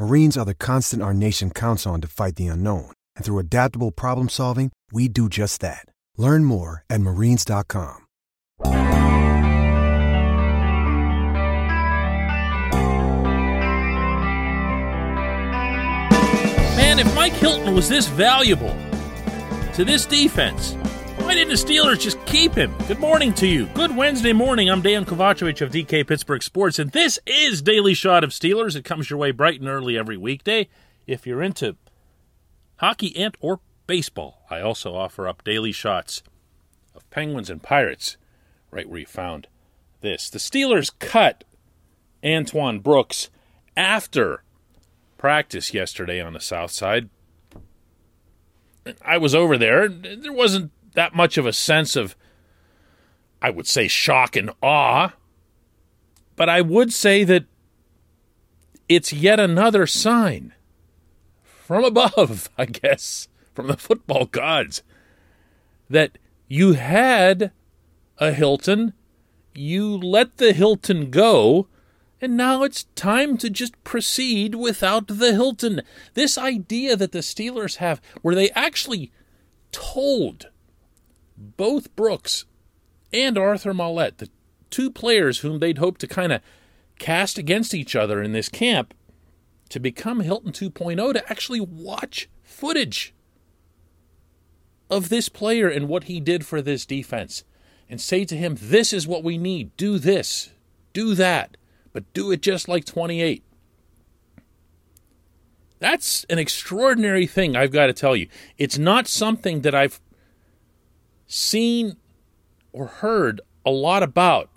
Marines are the constant our nation counts on to fight the unknown. And through adaptable problem solving, we do just that. Learn more at marines.com. Man, if Mike Hilton was this valuable to this defense, why didn't the Steelers just keep him? Good morning to you. Good Wednesday morning. I'm Dan Kovacevic of DK Pittsburgh Sports, and this is Daily Shot of Steelers. It comes your way bright and early every weekday. If you're into hockey and or baseball, I also offer up daily shots of Penguins and Pirates, right where you found this. The Steelers cut Antoine Brooks after practice yesterday on the south side. I was over there. There wasn't that much of a sense of, I would say, shock and awe. But I would say that it's yet another sign from above, I guess, from the football gods, that you had a Hilton, you let the Hilton go, and now it's time to just proceed without the Hilton. This idea that the Steelers have, where they actually told both Brooks and Arthur Maulet, the two players whom they'd hoped to kind of cast against each other in this camp, to become Hilton 2.0, to actually watch footage of this player and what he did for this defense and say to him, This is what we need. Do this, do that, but do it just like 28. That's an extraordinary thing, I've got to tell you. It's not something that I've seen or heard a lot about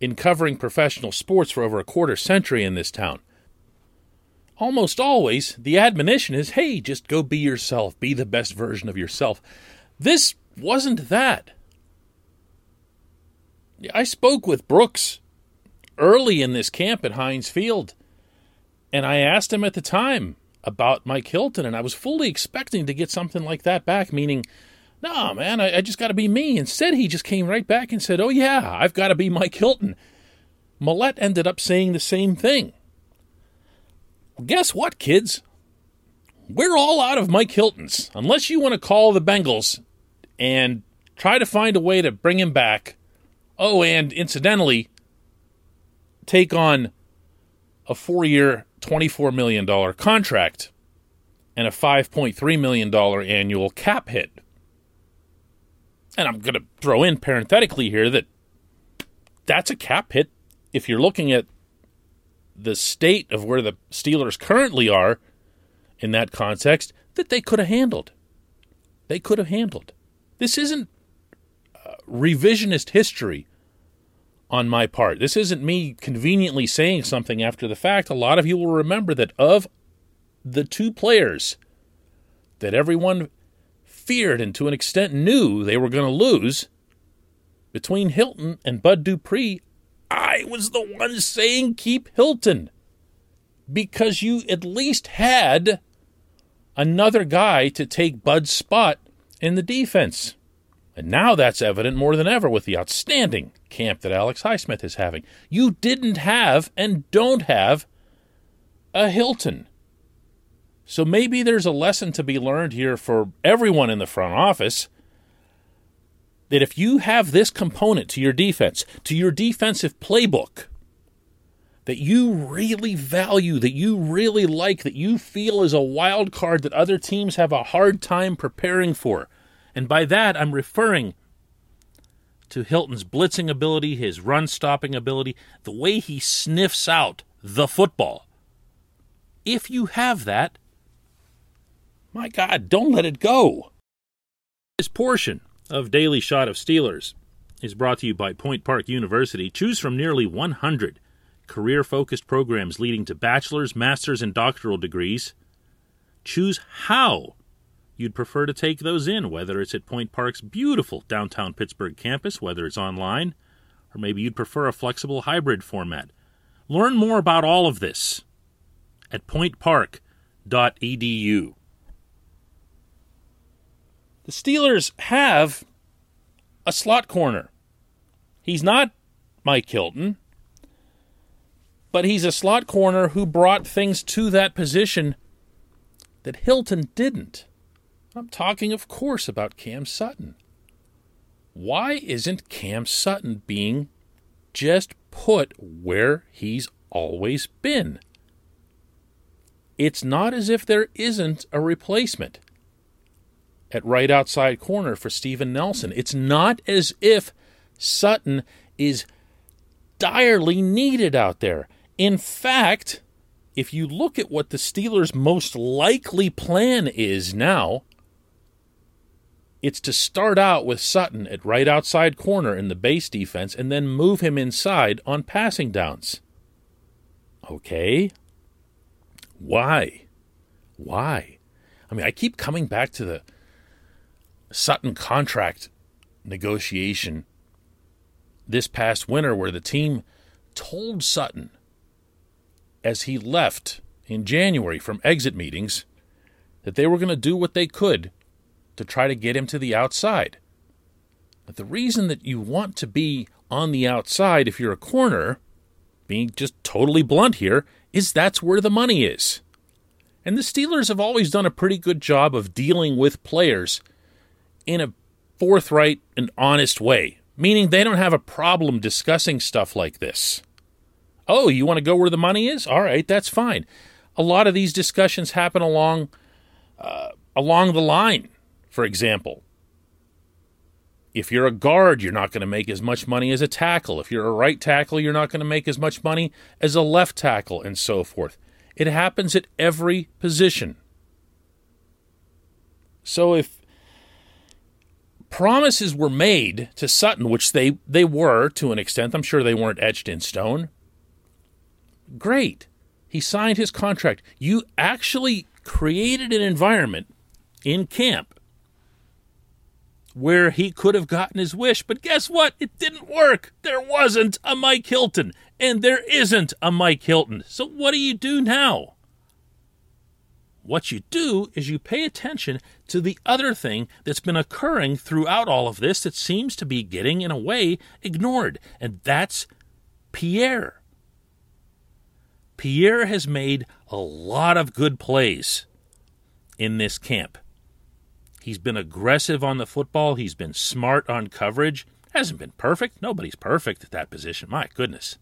in covering professional sports for over a quarter century in this town. Almost always, the admonition is hey, just go be yourself, be the best version of yourself. This wasn't that. I spoke with Brooks early in this camp at Heinz Field, and I asked him at the time about Mike Hilton, and I was fully expecting to get something like that back, meaning, no, man, I, I just got to be me. Instead, he just came right back and said, oh, yeah, I've got to be Mike Hilton. Maulet ended up saying the same thing. Guess what, kids? We're all out of Mike Hiltons. Unless you want to call the Bengals and try to find a way to bring him back. Oh, and incidentally, take on a four year, $24 million contract and a $5.3 million annual cap hit. And I'm going to throw in parenthetically here that that's a cap hit if you're looking at the state of where the Steelers currently are in that context that they could have handled. They could have handled. This isn't uh, revisionist history on my part. This isn't me conveniently saying something after the fact. A lot of you will remember that of the two players that everyone feared and to an extent knew they were going to lose, between Hilton and Bud Dupree, I was the one saying keep Hilton because you at least had another guy to take Bud's spot in the defense. And now that's evident more than ever with the outstanding camp that Alex Highsmith is having. You didn't have and don't have a Hilton. So maybe there's a lesson to be learned here for everyone in the front office that if you have this component to your defense, to your defensive playbook, that you really value, that you really like, that you feel is a wild card that other teams have a hard time preparing for. And by that, I'm referring to Hilton's blitzing ability, his run stopping ability, the way he sniffs out the football. If you have that, my God, don't let it go. This portion of Daily Shot of Steelers is brought to you by Point Park University. Choose from nearly 100 career focused programs leading to bachelor's, master's, and doctoral degrees. Choose how you'd prefer to take those in, whether it's at Point Park's beautiful downtown Pittsburgh campus, whether it's online, or maybe you'd prefer a flexible hybrid format. Learn more about all of this at pointpark.edu. The Steelers have a slot corner. He's not Mike Hilton, but he's a slot corner who brought things to that position that Hilton didn't. I'm talking, of course, about Cam Sutton. Why isn't Cam Sutton being just put where he's always been? It's not as if there isn't a replacement at right outside corner for Steven Nelson. It's not as if Sutton is direly needed out there. In fact, if you look at what the Steelers' most likely plan is now, it's to start out with Sutton at right outside corner in the base defense and then move him inside on passing downs. Okay. Why? Why? I mean, I keep coming back to the Sutton contract negotiation this past winter where the team told Sutton as he left in January from exit meetings that they were going to do what they could to try to get him to the outside. But the reason that you want to be on the outside if you're a corner, being just totally blunt here, is that's where the money is. And the Steelers have always done a pretty good job of dealing with players in a forthright and honest way, meaning they don't have a problem discussing stuff like this. Oh, you want to go where the money is? All right, that's fine. A lot of these discussions happen along uh, along the line. For example, if you're a guard, you're not going to make as much money as a tackle. If you're a right tackle, you're not going to make as much money as a left tackle, and so forth. It happens at every position. So if promises were made to Sutton, which they, they were to an extent, I'm sure they weren't etched in stone. Great. He signed his contract. You actually created an environment in camp where he could have gotten his wish. But guess what? It didn't work. There wasn't a Mike Hilton, and there isn't a Mike Hilton. So what do you do now? What you do is you pay attention to the other thing that's been occurring throughout all of this that seems to be getting, in a way, ignored, and that's Pierre. Pierre has made a lot of good plays in this camp. He's been aggressive on the football. He's been smart on coverage. Hasn't been perfect. Nobody's perfect at that position. My goodness.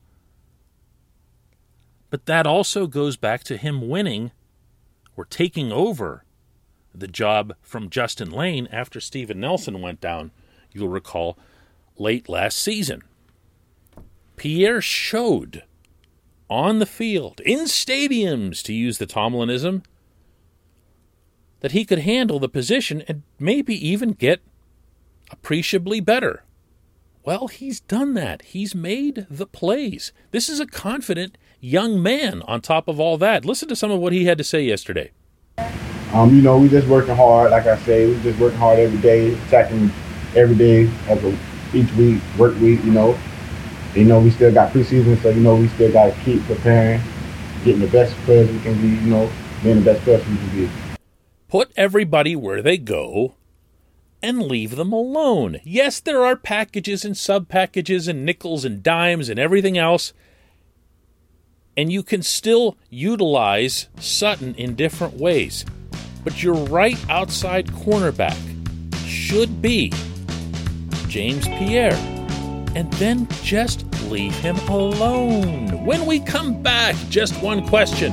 But that also goes back to him winning or taking over the job from Justin Layne after Steven Nelson went down, you'll recall, late last season. Pierre showed on the field, in stadiums, to use the Tomlinism, that he could handle the position and maybe even get appreciably better. Well, he's done that. He's made the plays. This is a confident young man on top of all that. Listen to some of what he had to say yesterday. Um, you know, we just working hard, like I say, we just working hard every day, attacking every day of each week, work week, you know. You know, we still got preseason, so you know we still gotta keep preparing, getting the best players we can be, you know, being the best person we can be put everybody where they go and leave them alone. Yes, there are packages and sub packages and nickels and dimes and everything else. And you can still utilize Sutton in different ways. But your right outside cornerback should be James Pierre. And then just leave him alone. When we come back, just one question.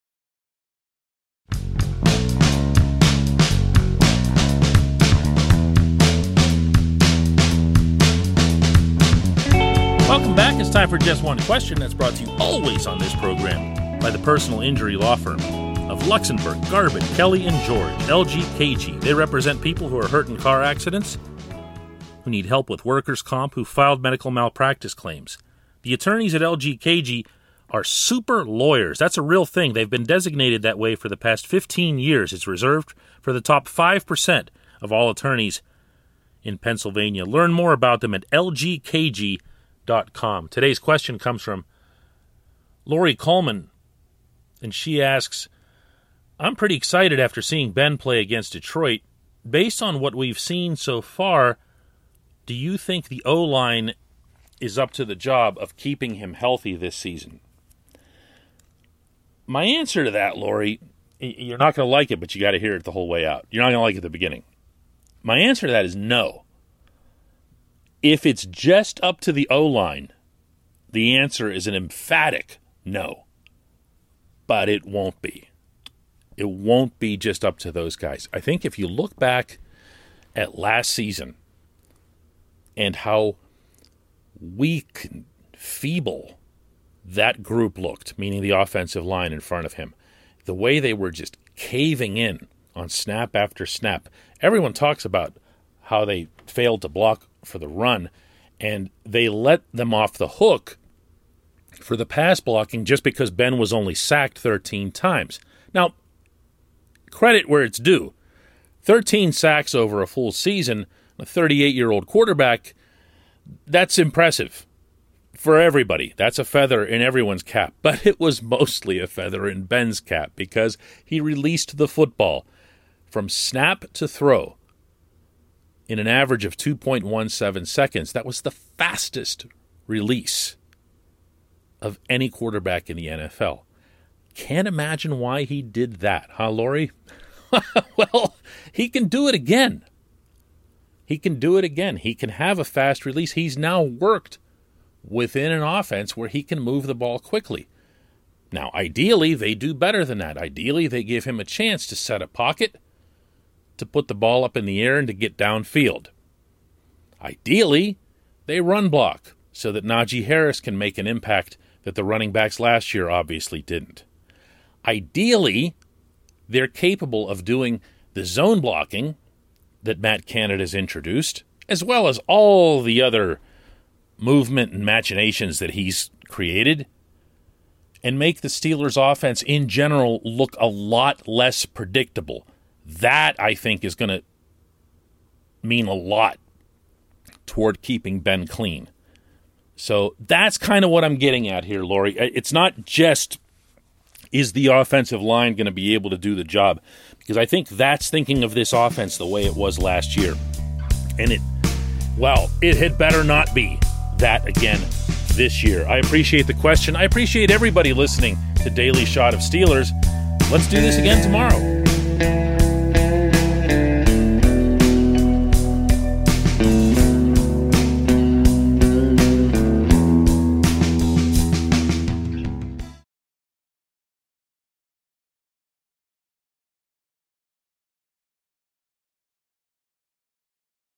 Welcome back. It's time for Just One Question that's brought to you always on this program by the personal injury law firm of Luxenberg, Garbett, Kelly, and George, LGKG. They represent people who are hurt in car accidents, who need help with workers' comp, who filed medical malpractice claims. The attorneys at LGKG are super lawyers. That's a real thing. They've been designated that way for the past 15 years. It's reserved for the top 5% of all attorneys in Pennsylvania. Learn more about them at lgkg.com. Today's question comes from Lori Coleman, and she asks I'm pretty excited after seeing Ben play against Detroit. Based on what we've seen so far, do you think the O line is up to the job of keeping him healthy this season? My answer to that, Lori, you're not going to like it, but you got to hear it the whole way out. You're not going to like it at the beginning. My answer to that is no. If it's just up to the O line, the answer is an emphatic no. But it won't be. It won't be just up to those guys. I think if you look back at last season and how weak and feeble that group looked, meaning the offensive line in front of him, the way they were just caving in on snap after snap. Everyone talks about how they failed to block for the run, and they let them off the hook for the pass blocking just because Ben was only sacked 13 times. Now, credit where it's due 13 sacks over a full season, a 38 year old quarterback, that's impressive for everybody. That's a feather in everyone's cap. But it was mostly a feather in Ben's cap because he released the football from snap to throw in an average of 2.17 seconds. That was the fastest release of any quarterback in the NFL. Can't imagine why he did that, huh, Lori? well, he can do it again. He can do it again. He can have a fast release. He's now worked within an offense where he can move the ball quickly. Now, ideally, they do better than that. Ideally, they give him a chance to set a pocket, to put the ball up in the air, and to get downfield. Ideally, they run block so that Najee Harris can make an impact that the running backs last year obviously didn't. Ideally, they're capable of doing the zone blocking that Matt Canada has introduced, as well as all the other movement and machinations that he's created, and make the Steelers' offense in general look a lot less predictable. That, I think, is going to mean a lot toward keeping Ben clean. So that's kind of what I'm getting at here, Lori. It's not just is the offensive line going to be able to do the job? Because I think that's thinking of this offense the way it was last year. And it, well, it had better not be that again this year. I appreciate the question. I appreciate everybody listening to Daily Shot of Steelers. Let's do this again tomorrow.